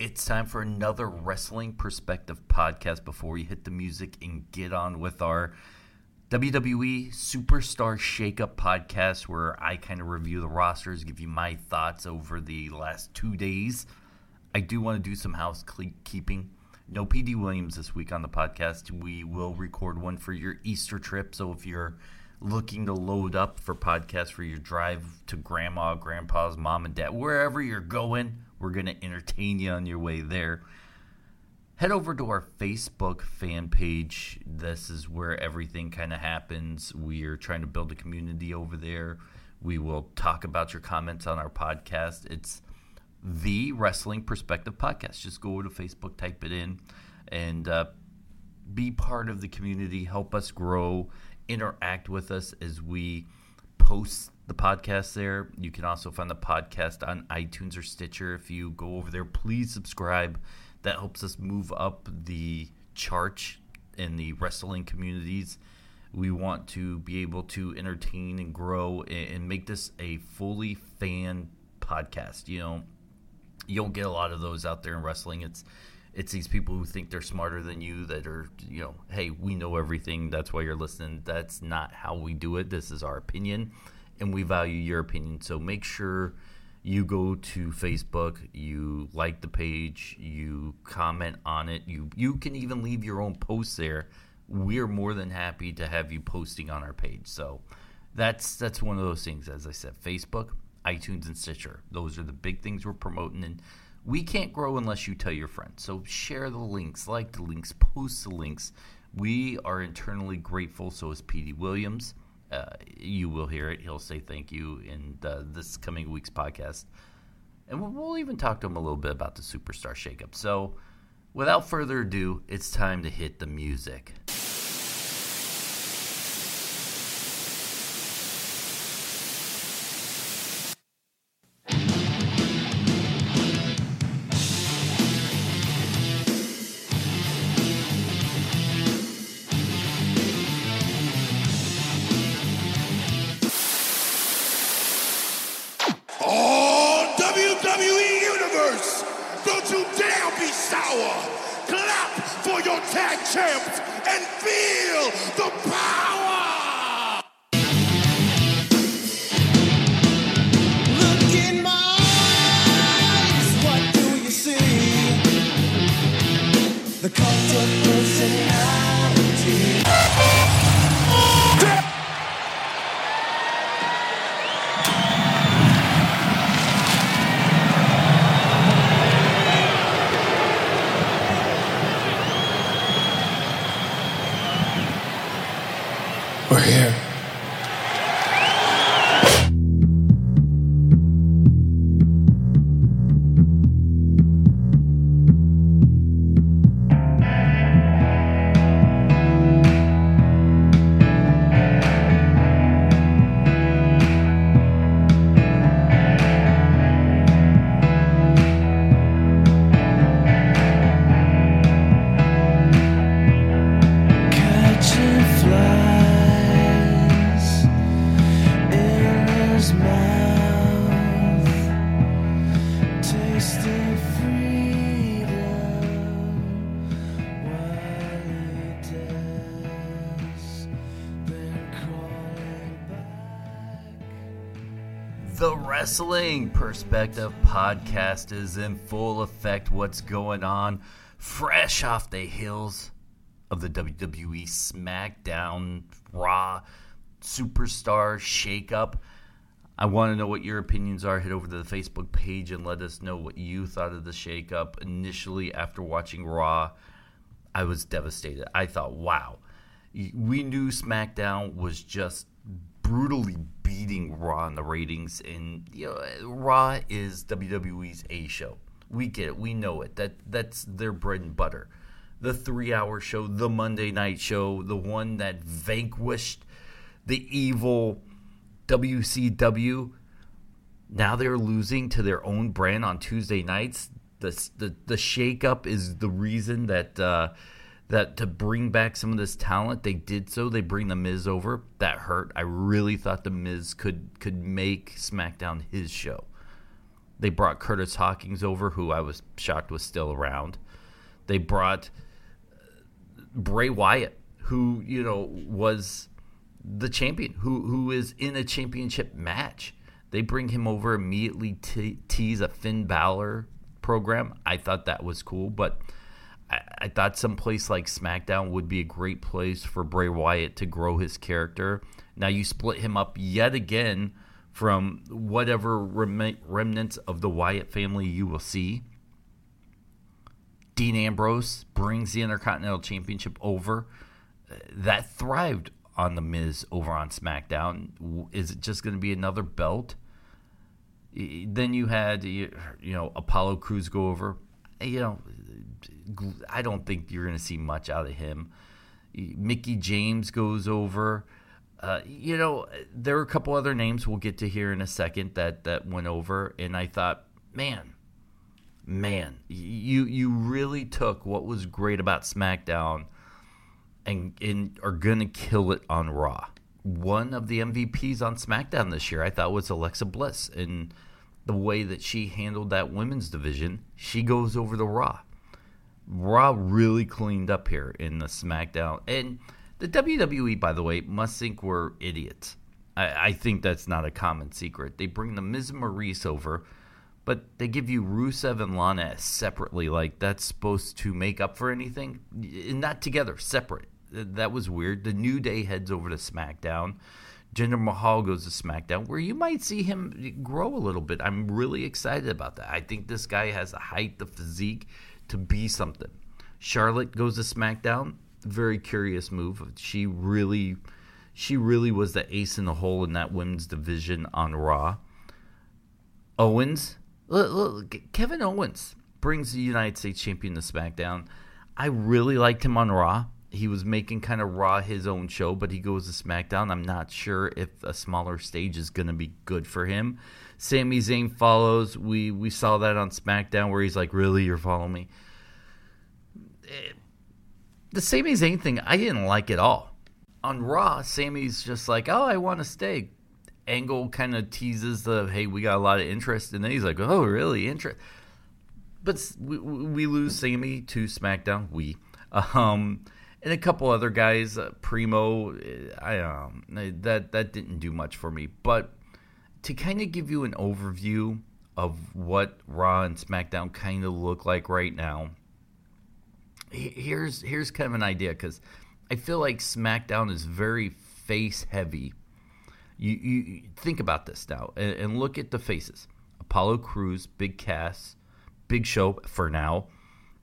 It's time for another Wrestling Perspective podcast before we hit the music and get on with our WWE Superstar Shakeup podcast, where I kind of review the rosters, give you my thoughts over the last two days. I do want to do some housekeeping. No PD Williams this week on the podcast. We will record one for your Easter trip. So if you're looking to load up for podcasts for your drive to grandma, grandpa's, mom, and dad, wherever you're going, we're going to entertain you on your way there. Head over to our Facebook fan page. This is where everything kind of happens. We are trying to build a community over there. We will talk about your comments on our podcast. It's the Wrestling Perspective Podcast. Just go to Facebook, type it in, and uh, be part of the community. Help us grow, interact with us as we post the podcast there. You can also find the podcast on iTunes or Stitcher. If you go over there, please subscribe. That helps us move up the chart in the wrestling communities. We want to be able to entertain and grow and make this a fully fan podcast. You know, you don't get a lot of those out there in wrestling. It's it's these people who think they're smarter than you that are, you know, hey, we know everything. That's why you're listening. That's not how we do it. This is our opinion and we value your opinion. So make sure you go to Facebook, you like the page, you comment on it. You you can even leave your own posts there. We're more than happy to have you posting on our page. So that's that's one of those things. As I said, Facebook, iTunes, and Stitcher. Those are the big things we're promoting, and we can't grow unless you tell your friends. So share the links, like the links, post the links. We are internally grateful. So is PD Williams uh, you will hear it. He'll say thank you in the, this coming week's podcast. And we'll, we'll even talk to him a little bit about the Superstar Shakeup. So, without further ado, it's time to hit the music. Wrestling Perspective podcast is in full effect. What's going on? Fresh off the heels of the WWE SmackDown Raw Superstar Shakeup. I want to know what your opinions are. Head over to the Facebook page and let us know what you thought of the shakeup. Initially, after watching Raw, I was devastated. I thought, wow. We knew SmackDown was just brutally beating Raw in the ratings. And you know, Raw is WWE's A show. We get it. We know it. That that's their bread and butter. The three-hour show, the Monday night show, the one that vanquished the evil WCW. Now they're losing to their own brand on Tuesday nights. The the the shakeup is the reason that. Uh, that to bring back some of this talent, they did so. They bring the Miz over. That hurt. I really thought the Miz could could make SmackDown his show. They brought Curtis Hawkins over, who I was shocked was still around. They brought uh, Bray Wyatt, who you know was the champion, who who is in a championship match. They bring him over immediately to tease a Finn Balor program. I thought that was cool, but I, I thought some place like SmackDown would be a great place for Bray Wyatt to grow his character. Now you split him up yet again from whatever rem- remnants of the Wyatt family you will see. Dean Ambrose brings the Intercontinental Championship over. Uh, that thrived on the Miz over on SmackDown. Is it just going to be another belt? Then you had you know Apollo Crews go over. You know I don't think you're going to see much out of him. Mickie James goes over. Uh, you know, there are a couple other names we'll get to here in a second that that went over, and I thought, man, man, you you really took what was great about SmackDown and and are gonna kill it on Raw. One of the MVPs on SmackDown this year, I thought, was Alexa Bliss, and the way that she handled that women's division, she goes over the Raw. Raw really cleaned up here in the SmackDown. And the WWE, by the way, must think we're idiots. I, I think that's not a common secret. They bring the and Maryse over, but they give you Rusev and Lana separately. Like that's supposed to make up for anything. Not together, separate. That was weird. The New Day heads over to SmackDown. Jinder Mahal goes to SmackDown, where you might see him grow a little bit. I'm really excited about that. I think this guy has the height, the physique to be something. Charlotte goes to SmackDown. Very curious move. She really, she really was the ace in the hole in that women's division on Raw. Owens, look, look, Kevin Owens brings the United States champion to SmackDown. I really liked him on Raw. He was making kind of Raw his own show, but he goes to SmackDown. I'm not sure if a smaller stage is going to be good for him. Sami Zayn follows. We we saw that on SmackDown where he's like, "Really, you're following me?" Eh, the Sami Zayn thing, I didn't like at all. On Raw, Sami's just like, "Oh, I want to stay." Angle kind of teases the, "Hey, we got a lot of interest," and then he's like, "Oh, really? Interest?" But we, we lose Sami to SmackDown. We. Um, and a couple other guys, uh, Primo, eh, I um, that that didn't do much for me. But to kind of give you an overview of what Raw and SmackDown kind of look like right now, here's here's kind of an idea because I feel like SmackDown is very face heavy. You, you think about this now and, and look at the faces: Apollo Crews, Big Cass, Big Show for now.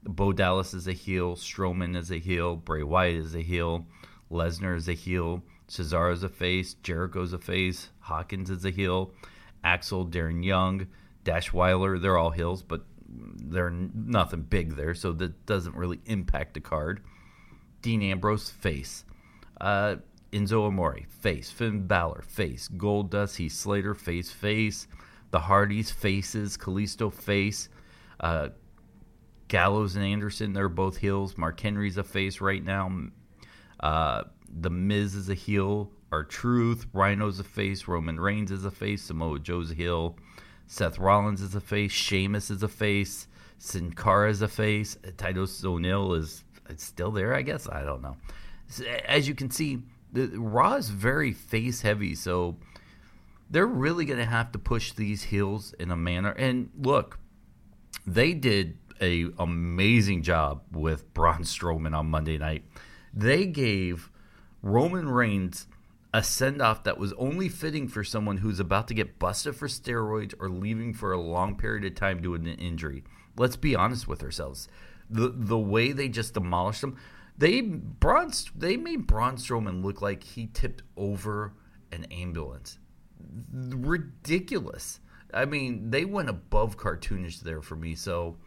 Bo Dallas is a heel, Strowman is a heel, Bray Wyatt is a heel, Lesnar is a heel, Cesaro is a face, Jericho's a face, Hawkins is a heel, Axel, Darren Young, Dash Wilder, they're all heels, but they're nothing big there, so that doesn't really impact the card. Dean Ambrose, face. Uh, Enzo Amore, face. Finn Balor, face. Goldust, Heath Slater, face, face. The Hardys, faces. Kalisto, face. Uh, Gallows and Anderson, they're both heels. Mark Henry's a face right now. Uh, the Miz is a heel. R-Truth, Rhino's a face. Roman Reigns is a face. Samoa Joe's a heel. Seth Rollins is a face. Sheamus is a face. Sin Cara is a face. Titus O'Neil is still there, I guess. I don't know. As you can see, the, Raw is very face heavy, so they're really going to have to push these heels in a manner. And look, they did a amazing job with Braun Strowman on Monday night. They gave Roman Reigns a send off that was only fitting for someone who's about to get busted for steroids or leaving for a long period of time due to an injury. Let's be honest with ourselves. The the way they just demolished him, they Braun, they made Braun Strowman look like he tipped over an ambulance. Ridiculous. I mean, they went above cartoonish there for me. So,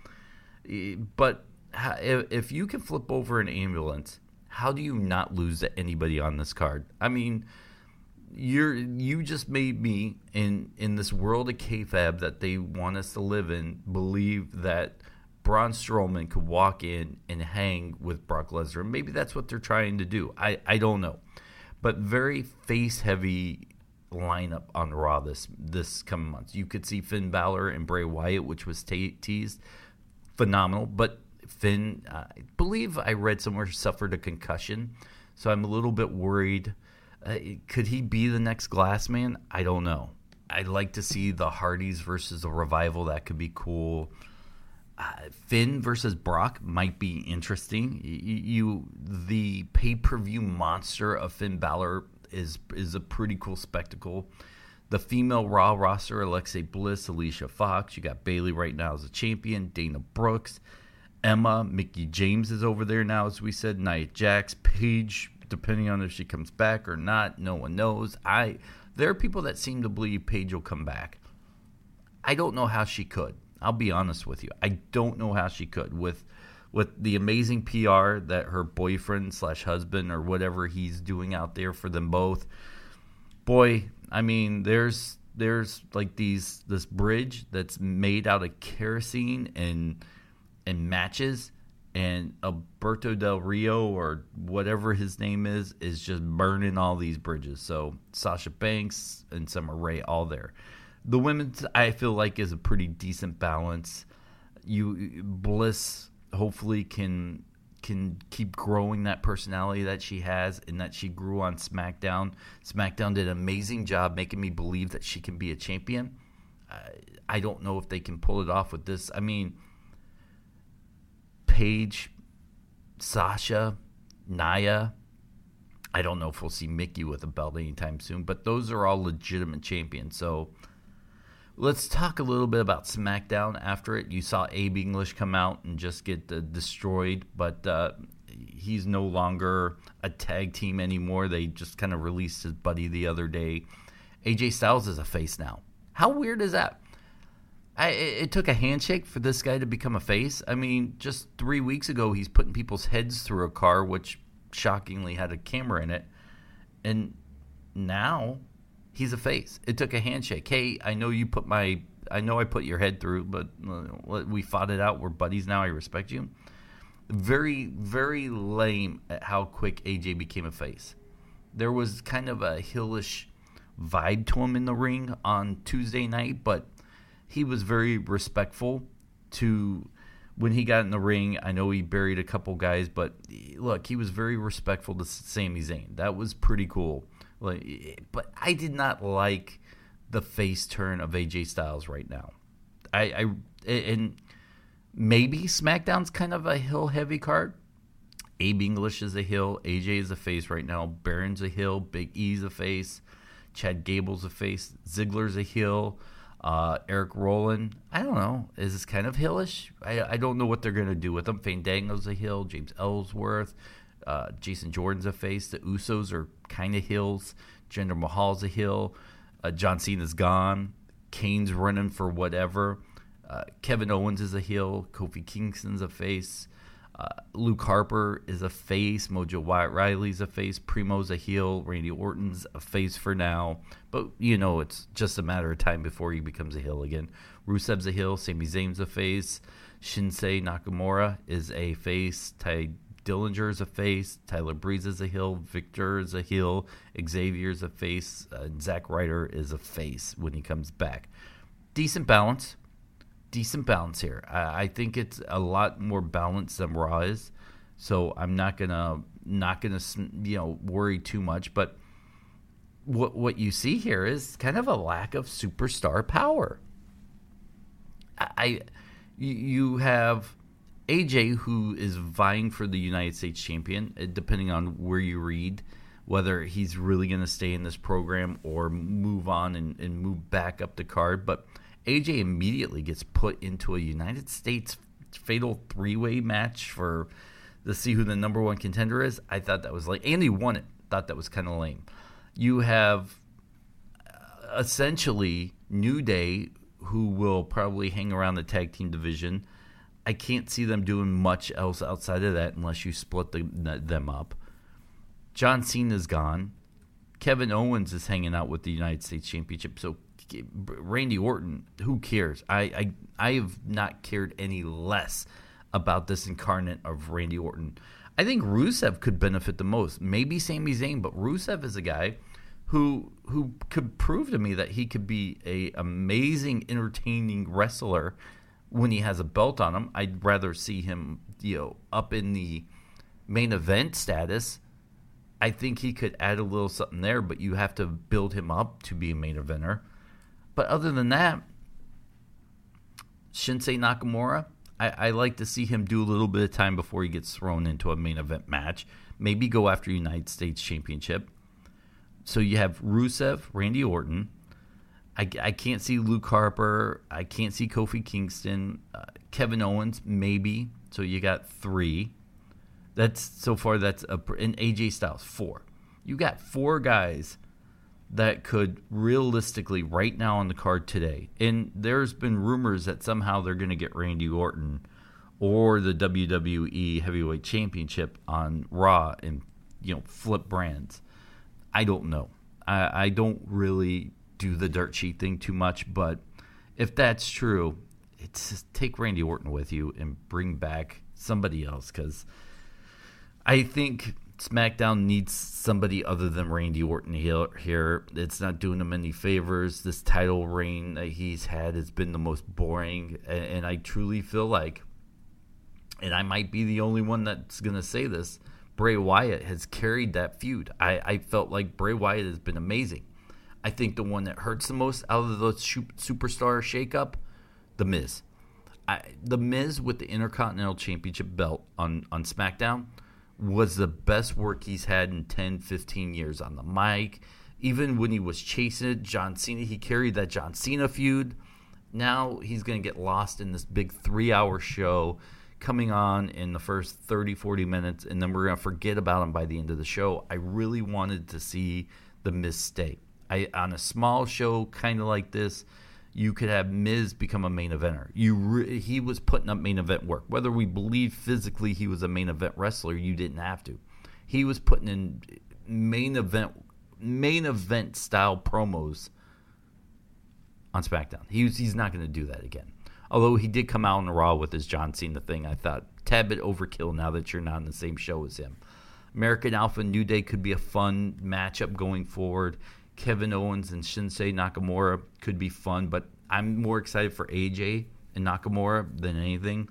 eh, but if you can flip over an ambulance, how do you not lose to anybody on this card? I mean, you're you just made me in in this world of kayfabe that they want us to live in believe that Braun Strowman could walk in and hang with Brock Lesnar. Maybe that's what they're trying to do. I I don't know, but very face heavy lineup on Raw this this coming month. You could see Finn Balor and Bray Wyatt, which was te- teased, phenomenal. But Finn, I believe I read somewhere suffered a concussion, so I'm a little bit worried. Uh, could he be the next Glass Man? I don't know. I'd like to see the Hardys versus the Revival. That could be cool. Uh, Finn versus Brock might be interesting. You, you the pay per view monster of Finn Balor is is a pretty cool spectacle. The female Raw roster: Alexa Bliss, Alicia Fox. You got Bayley right now as a champion. Dana Brooks, Emma, Mickie James is over there now, as we said. Nia Jax, Paige, depending on if she comes back or not, no one knows. I there are people that seem to believe Paige will come back. I don't know how she could. I'll be honest with you. I don't know how she could with with the amazing PR that her boyfriend slash husband or whatever he's doing out there for them both. Boy, I mean, there's there's like these this bridge that's made out of kerosene and and matches and Alberto Del Rio or whatever his name is is just burning all these bridges. So Sasha Banks and Summer Rae all there. The women's I feel like is a pretty decent balance. You Bliss hopefully can can keep growing that personality that she has and that she grew on SmackDown. SmackDown did an amazing job making me believe that she can be a champion. I don't know if they can pull it off with this. I mean, Paige, Sasha, Nia. I don't know if we'll see Mickie with a belt anytime soon, but those are all legitimate champions. So Let's talk a little bit about SmackDown after it. You saw Aiden English come out and just get uh, destroyed, but uh, he's no longer a tag team anymore. They just kind of released his buddy the other day. AJ Styles is a face now. How weird is that? I, it took a handshake for this guy to become a face. I mean, just three weeks ago, he's putting people's heads through a car, which shockingly had a camera in it. And now he's a face. It took a handshake. Hey, I know you put my, I know I put your head through, but uh, we fought it out. We're buddies now. I respect you. Very, very lame at how quick AJ became a face. There was kind of a hillish vibe to him in the ring on Tuesday night, but he was very respectful to when he got in the ring. I know he buried a couple guys, but look, he was very respectful to Sami Zayn. That was pretty cool. Like, but I did not like the face turn of AJ Styles right now. I, I and maybe SmackDown's kind of a hill heavy card. Aiden English is a hill. AJ is a face right now. Baron's a hill. Big E's a face. Chad Gable's a face. Ziggler's a hill. Uh, Erick Rowan, I don't know, is this kind of hillish? I, I don't know what they're going to do with him. Fandango's a hill. James Ellsworth. Uh, Jason Jordan's a face. The Usos are kind of hills. Jinder Mahal's a hill. Uh, John Cena's gone. Kane's running for whatever. Uh, Kevin Owens is a heel. Kofi Kingston's a face. Uh, Luke Harper is a face. Mojo Wyatt Rawley's a face. Primo's a heel. Randy Orton's a face for now. But, you know, it's just a matter of time before he becomes a heel again. Rusev's a heel. Sami Zayn's a face. Shinsuke Nakamura is a face. Tye Dillinger is a face. Tyler Breeze is a heel. Viktor is a heel. Xavier is a face. Uh, Zack Ryder is a face when he comes back. Decent balance. Decent balance here. I, I think it's a lot more balanced than Raw is. So I'm not gonna not gonna you know worry too much. But what what you see here is kind of a lack of superstar power. I, I you have AJ, who is vying for the United States champion, uh, depending on where you read, whether he's really going to stay in this program or move on and, and move back up the card. But AJ immediately gets put into a United States fatal three way match for to see who the number one contender is. I thought that was like, and he won it. Thought that was kind of lame. You have uh, essentially New Day who will probably hang around the tag team division. I can't see them doing much else outside of that unless you split the, them up. John Cena's gone. Kevin Owens is hanging out with the United States Championship. So Randy Orton, who cares? I, I I have not cared any less about this incarnate of Randy Orton. I think Rusev could benefit the most. Maybe Sami Zayn, but Rusev is a guy who who could prove to me that he could be a amazing, entertaining wrestler when he has a belt on him. I'd rather see him, you know, up in the main event status. I think he could add a little something there, but you have to build him up to be a main eventer. But other than that, Shinsuke Nakamura, I, I, like to see him do a little bit of time before he gets thrown into a main event match. Maybe go after United States Championship. So you have Rusev, Randy Orton. I, I can't see Luke Harper. I can't see Kofi Kingston. Uh, Kevin Owens, maybe. So you got three. That's so far. That's a and AJ Styles four. You got four guys that could realistically right now on the card today. And there's been rumors that somehow they're going to get Randy Orton or the WWE Heavyweight Championship on Raw and you know flip brands. I don't know. I, I don't really do the dirt sheet thing too much, but if that's true, it's just take Randy Orton with you and bring back somebody else because I think SmackDown needs somebody other than Randy Orton here. It's not doing him any favors. This title reign that he's had has been the most boring, and, I truly feel like, and I might be the only one that's going to say this, Bray Wyatt has carried that feud. I, I felt like Bray Wyatt has been amazing. I think the one that hurts the most out of the superstar shakeup, The Miz. I, the Miz with the Intercontinental Championship belt on, on SmackDown – was the best work he's had in 10, 15 years on the mic. Even when he was chasing it, John Cena, he carried that John Cena feud. Now he's going to get lost in this big three hour show coming on in the first 30, 40 minutes, and then we're going to forget about him by the end of the show. I really wanted to see the mistake. I, on a small show kind of like this, you could have Miz become a main eventer. You re- he was putting up main event work. Whether we believe physically he was a main event wrestler, you didn't have to. He was putting in main event main event style promos on SmackDown. He was, he's not going to do that again. Although he did come out on Raw with his John Cena thing, I thought tad bit overkill now that you're not in the same show as him. American Alpha New Day could be a fun matchup going forward. Kevin Owens and Shinsuke Nakamura could be fun, but I'm more excited for AJ and Nakamura than anything.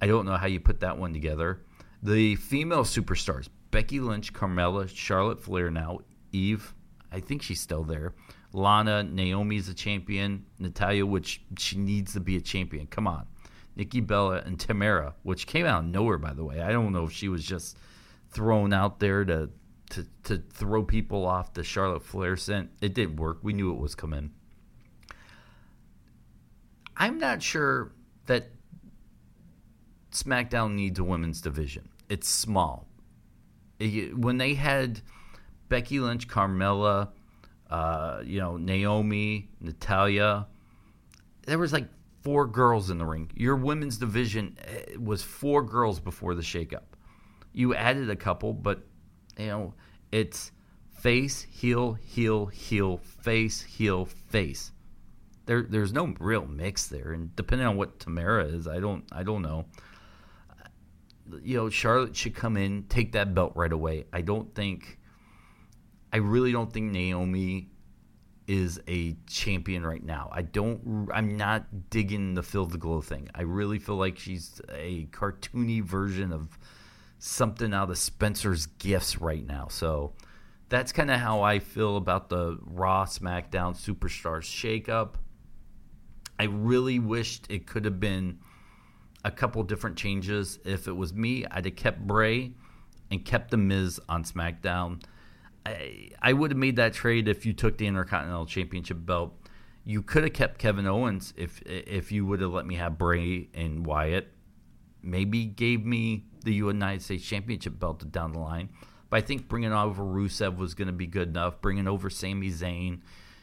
I don't know how you put that one together. The female superstars Becky Lynch, Carmella, Charlotte Flair now, Eve, I think she's still there. Lana, Naomi's a champion. Natalya, which she needs to be a champion. Come on. Nikki Bella and Tamina, which came out of nowhere, by the way. I don't know if she was just thrown out there to to, to throw people off the Charlotte Flair scent. It didn't work. We knew it was coming. I'm not sure that SmackDown needs a women's division. It's small. It, when they had Becky Lynch, Carmella, uh, you know, Naomi, Natalya, there was like four girls in the ring. Your women's division eh, was four girls before the shakeup. You added a couple, but you know, it's face, heel, heel, heel, face, heel, face. There, there's no real mix there, and depending on what Tamina is, I don't, I don't know. You know, Charlotte should come in, take that belt right away. I don't think, I really don't think Naomi is a champion right now. I don't, I'm not digging the Feel the Glow thing. I really feel like she's a cartoony version of something out of Spencer's gifts right now. So that's kind of how I feel about the Raw SmackDown Superstars shakeup. I really wished it could have been a couple different changes. If it was me, I'd have kept Bray and kept The Miz on SmackDown. I, I would have made that trade if you took the Intercontinental Championship belt. You could have kept Kevin Owens if if you would have let me have Bray and Wyatt. Maybe gave me the United States Championship belt down the line. But I think bringing over Rusev was going to be good enough. Bringing over Sami Zayn,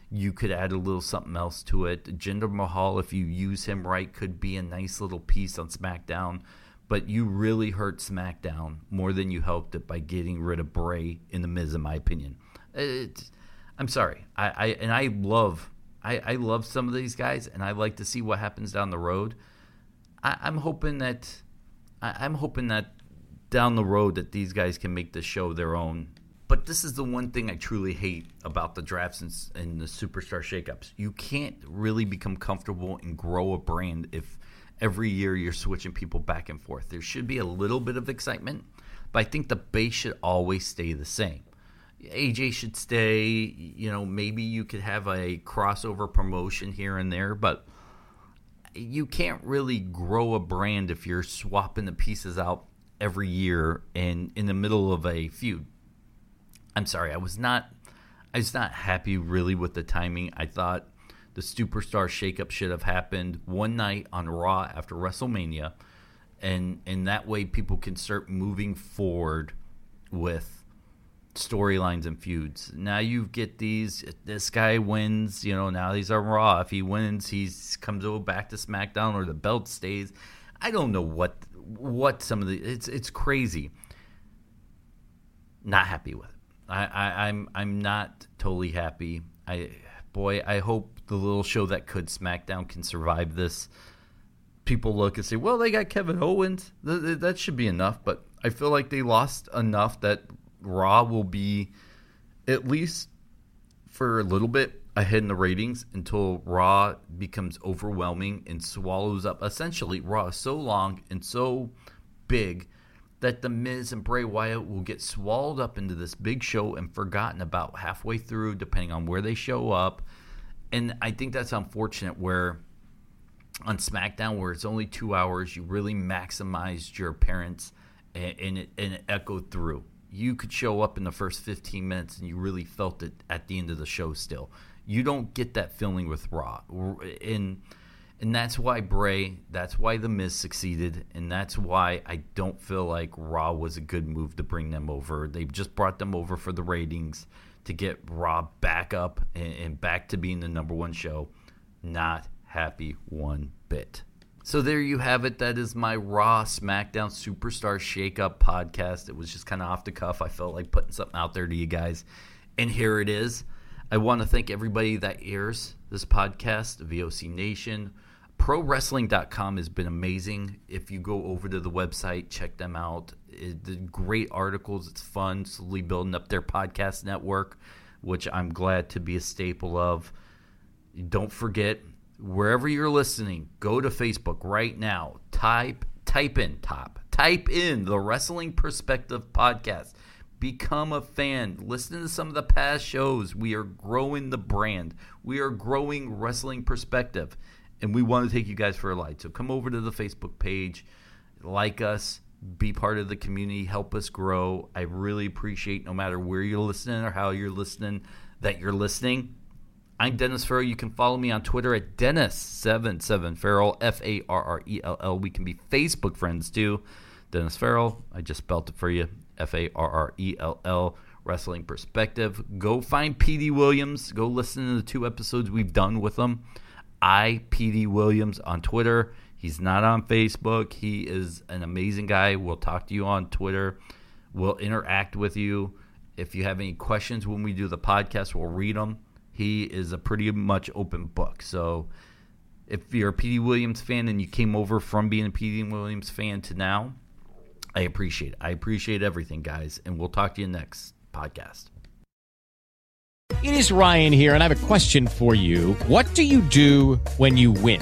you could add a little something else to it. Jinder Mahal, if you use him right, could be a nice little piece on SmackDown. But you really hurt SmackDown more than you helped it by getting rid of Bray in the Miz, in my opinion. I'm sorry, I, I and I love I, I love some of these guys, and I like to see what happens down the road. I, I'm hoping that I, I'm hoping that down the road that these guys can make the show their own but this is the one thing I truly hate about the drafts and, and, the superstar shakeups. You can't really become comfortable and grow a brand if every year you're switching people back and forth. There should be a little bit of excitement, but I think the base should always stay the same. AJ should stay. You know, maybe you could have a crossover promotion here and there, but you can't really grow a brand if you're swapping the pieces out every year and in the middle of a feud. I'm sorry, I was not I was not happy really with the timing. I thought the superstar shakeup should have happened one night on Raw after WrestleMania, and and that way people can start moving forward with storylines and feuds. Now you get these. This guy wins, you know. Now he's on Raw. If he wins, he's comes over back to SmackDown, or the belt stays. I don't know what what some of the. It's it's crazy. Not happy with it. I, I I'm I'm not totally happy. I boy, I hope the little show that could SmackDown can survive this. People look and say, "Well, they got Kevin Owens. Th- that should be enough." But I feel like they lost enough that Raw will be at least for a little bit ahead in the ratings until Raw becomes overwhelming and swallows up. Essentially, Raw is so long and so big that The Miz and Bray Wyatt will get swallowed up into this big show and forgotten about halfway through, depending on where they show up. And I think that's unfortunate where on SmackDown, where it's only two hours, you really maximized your appearance and, and, it, and it echoed through. You could show up in the first 15 minutes and you really felt it at the end of the show still. You don't get that feeling with Raw. And and that's why Bray, that's why The Miz succeeded, and that's why I don't feel like Raw was a good move to bring them over. They just brought them over for the ratings to get Raw back up and, and back to being the number one show. Not happy one bit. So there you have it. That is my Raw SmackDown Superstar Shakeup podcast. It was just kind of off the cuff. I felt like putting something out there to you guys. And here it is. I want to thank everybody that airs this podcast, VOC Nation, ProWrestling.com has been amazing. If you go over to the website, check them out. It, great articles. It's fun, slowly building up their podcast network, which I'm glad to be a staple of. Don't forget, wherever you're listening, go to Facebook right now. Type type in top. Type in the Wrestling Perspective podcast. Become a fan. Listen to some of the past shows. We are growing the brand. We are growing Wrestling Perspective and we want to take you guys for a ride. So come over to the Facebook page, like us, be part of the community, help us grow. I really appreciate no matter where you're listening or how you're listening that you're listening. I'm Dennis Farrell. You can follow me on Twitter at Dennis77 Farrell, F A R R E L L. We can be Facebook friends too. Dennis Farrell, I just spelled it for you. F A R R E L L, Wrestling Perspective. Go find PD Williams. Go listen to the two episodes we've done with him. I, PD Williams on Twitter. He's not on Facebook. He is an amazing guy. We'll talk to you on Twitter. We'll interact with you. If you have any questions when we do the podcast, we'll read them. He is a pretty much open book. So if you're a PD Williams fan and you came over from being a PD Williams fan to now, I appreciate it. I appreciate everything, guys. And we'll talk to you next podcast. It is Ryan here, and I have a question for you. What do you do when you win?